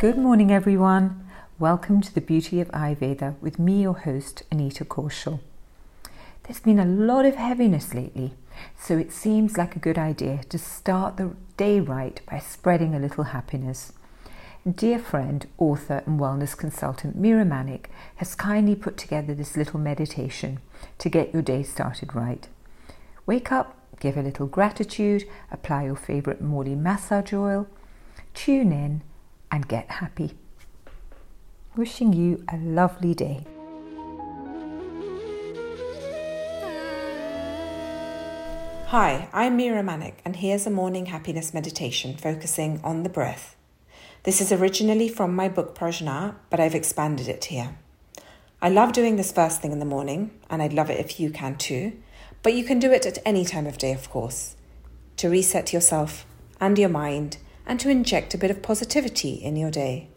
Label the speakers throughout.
Speaker 1: Good morning, everyone. Welcome to the Beauty of Ayurveda with me, your host, Anita Kaushal. There's been a lot of heaviness lately, so it seems like a good idea to start the day right by spreading a little happiness. Dear friend, author, and wellness consultant Mira Manek has kindly put together this little meditation to get your day started right. Wake up, give a little gratitude, apply your favorite morning massage oil, tune in, and get happy. Wishing you a lovely day.
Speaker 2: Hi, I'm Mira Manek, and here's a morning happiness meditation focusing on the breath. This is originally from my book Prajna, but I've expanded it here. I love doing this first thing in the morning, and I'd love it if you can too, but you can do it at any time of day, of course, to reset yourself and your mind and to inject a bit of positivity in your day.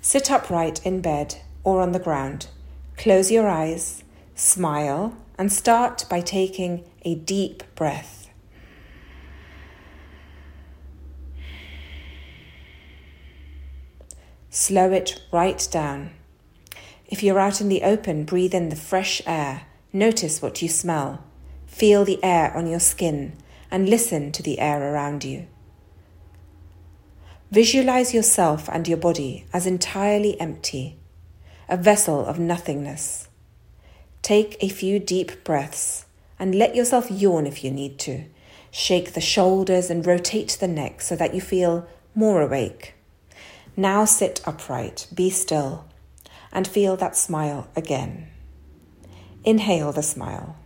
Speaker 2: Sit upright in bed or on the ground, close your eyes, smile, and start by taking a deep breath. Slow it right down. If you're out in the open, breathe in the fresh air. Notice what you smell. Feel the air on your skin and listen to the air around you. Visualize yourself and your body as entirely empty, a vessel of nothingness. Take a few deep breaths and let yourself yawn if you need to. Shake the shoulders and rotate the neck so that you feel more awake. Now sit upright, be still, and feel that smile again. Inhale the smile.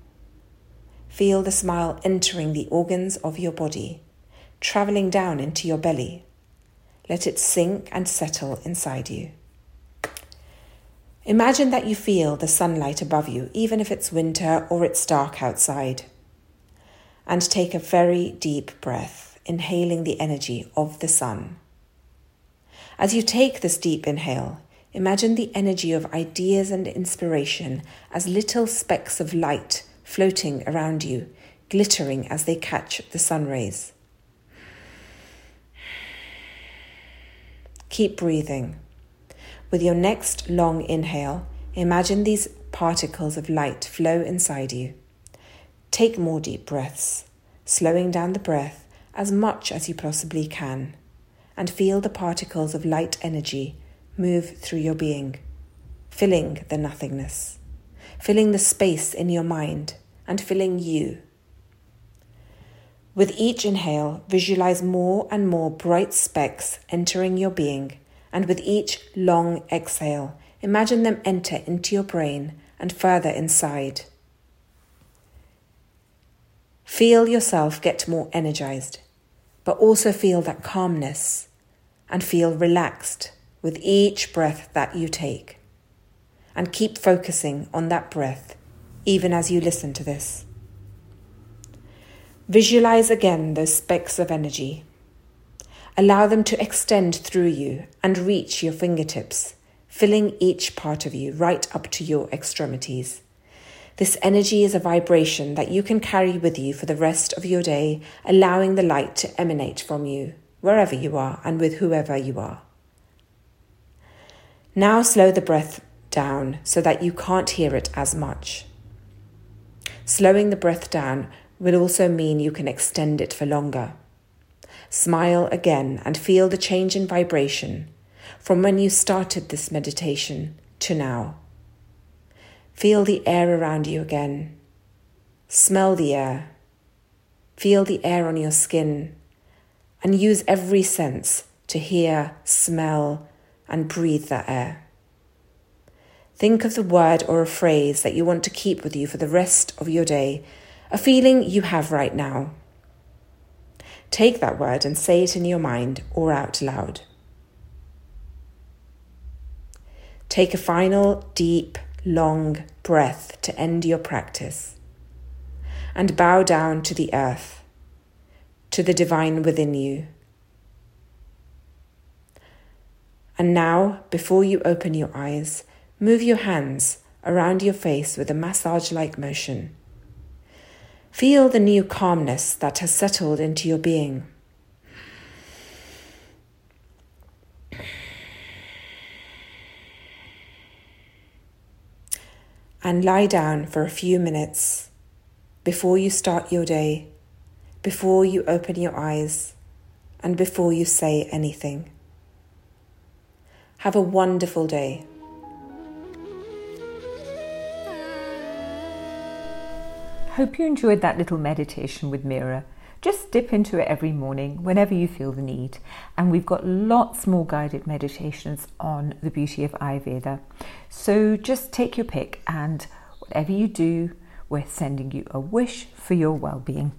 Speaker 2: Feel the smile entering the organs of your body, traveling down into your belly. Let it sink and settle inside you. Imagine that you feel the sunlight above you, even if it's winter or it's dark outside. And take a very deep breath, inhaling the energy of the sun. As you take this deep inhale, imagine the energy of ideas and inspiration as little specks of light floating around you, glittering as they catch the sun rays. Keep breathing. With your next long inhale, imagine these particles of light flow inside you. Take more deep breaths, slowing down the breath as much as you possibly can, and feel the particles of light energy move through your being, filling the nothingness, filling the space in your mind, and filling you. With each inhale, visualize more and more bright specks entering your being, and with each long exhale, imagine them enter into your brain and further inside. Feel yourself get more energized, but also feel that calmness and feel relaxed with each breath that you take. And keep focusing on that breath even as you listen to this. Visualize again those specks of energy. Allow them to extend through you and reach your fingertips, filling each part of you right up to your extremities. This energy is a vibration that you can carry with you for the rest of your day, allowing the light to emanate from you, wherever you are and with whoever you are. Now slow the breath down so that you can't hear it as much. Slowing the breath down will also mean you can extend it for longer. Smile again and feel the change in vibration from when you started this meditation to now. Feel the air around you again. Smell the air. Feel the air on your skin and use every sense to hear, smell, and breathe that air. Think of the word or a phrase that you want to keep with you for the rest of your day a feeling you have right now. Take that word and say it in your mind or out loud. Take a final deep, long breath to end your practice and bow down to the earth, to the divine within you. And now, before you open your eyes, move your hands around your face with a massage like motion. Feel the new calmness that has settled into your being. And lie down for a few minutes before you start your day, before you open your eyes, and before you say anything. Have a wonderful day.
Speaker 1: Hope you enjoyed that little meditation with Mira. Just dip into it every morning whenever you feel the need. And we've got lots more guided meditations on the beauty of Ayurveda. So just take your pick, and whatever you do, we're sending you a wish for your well being.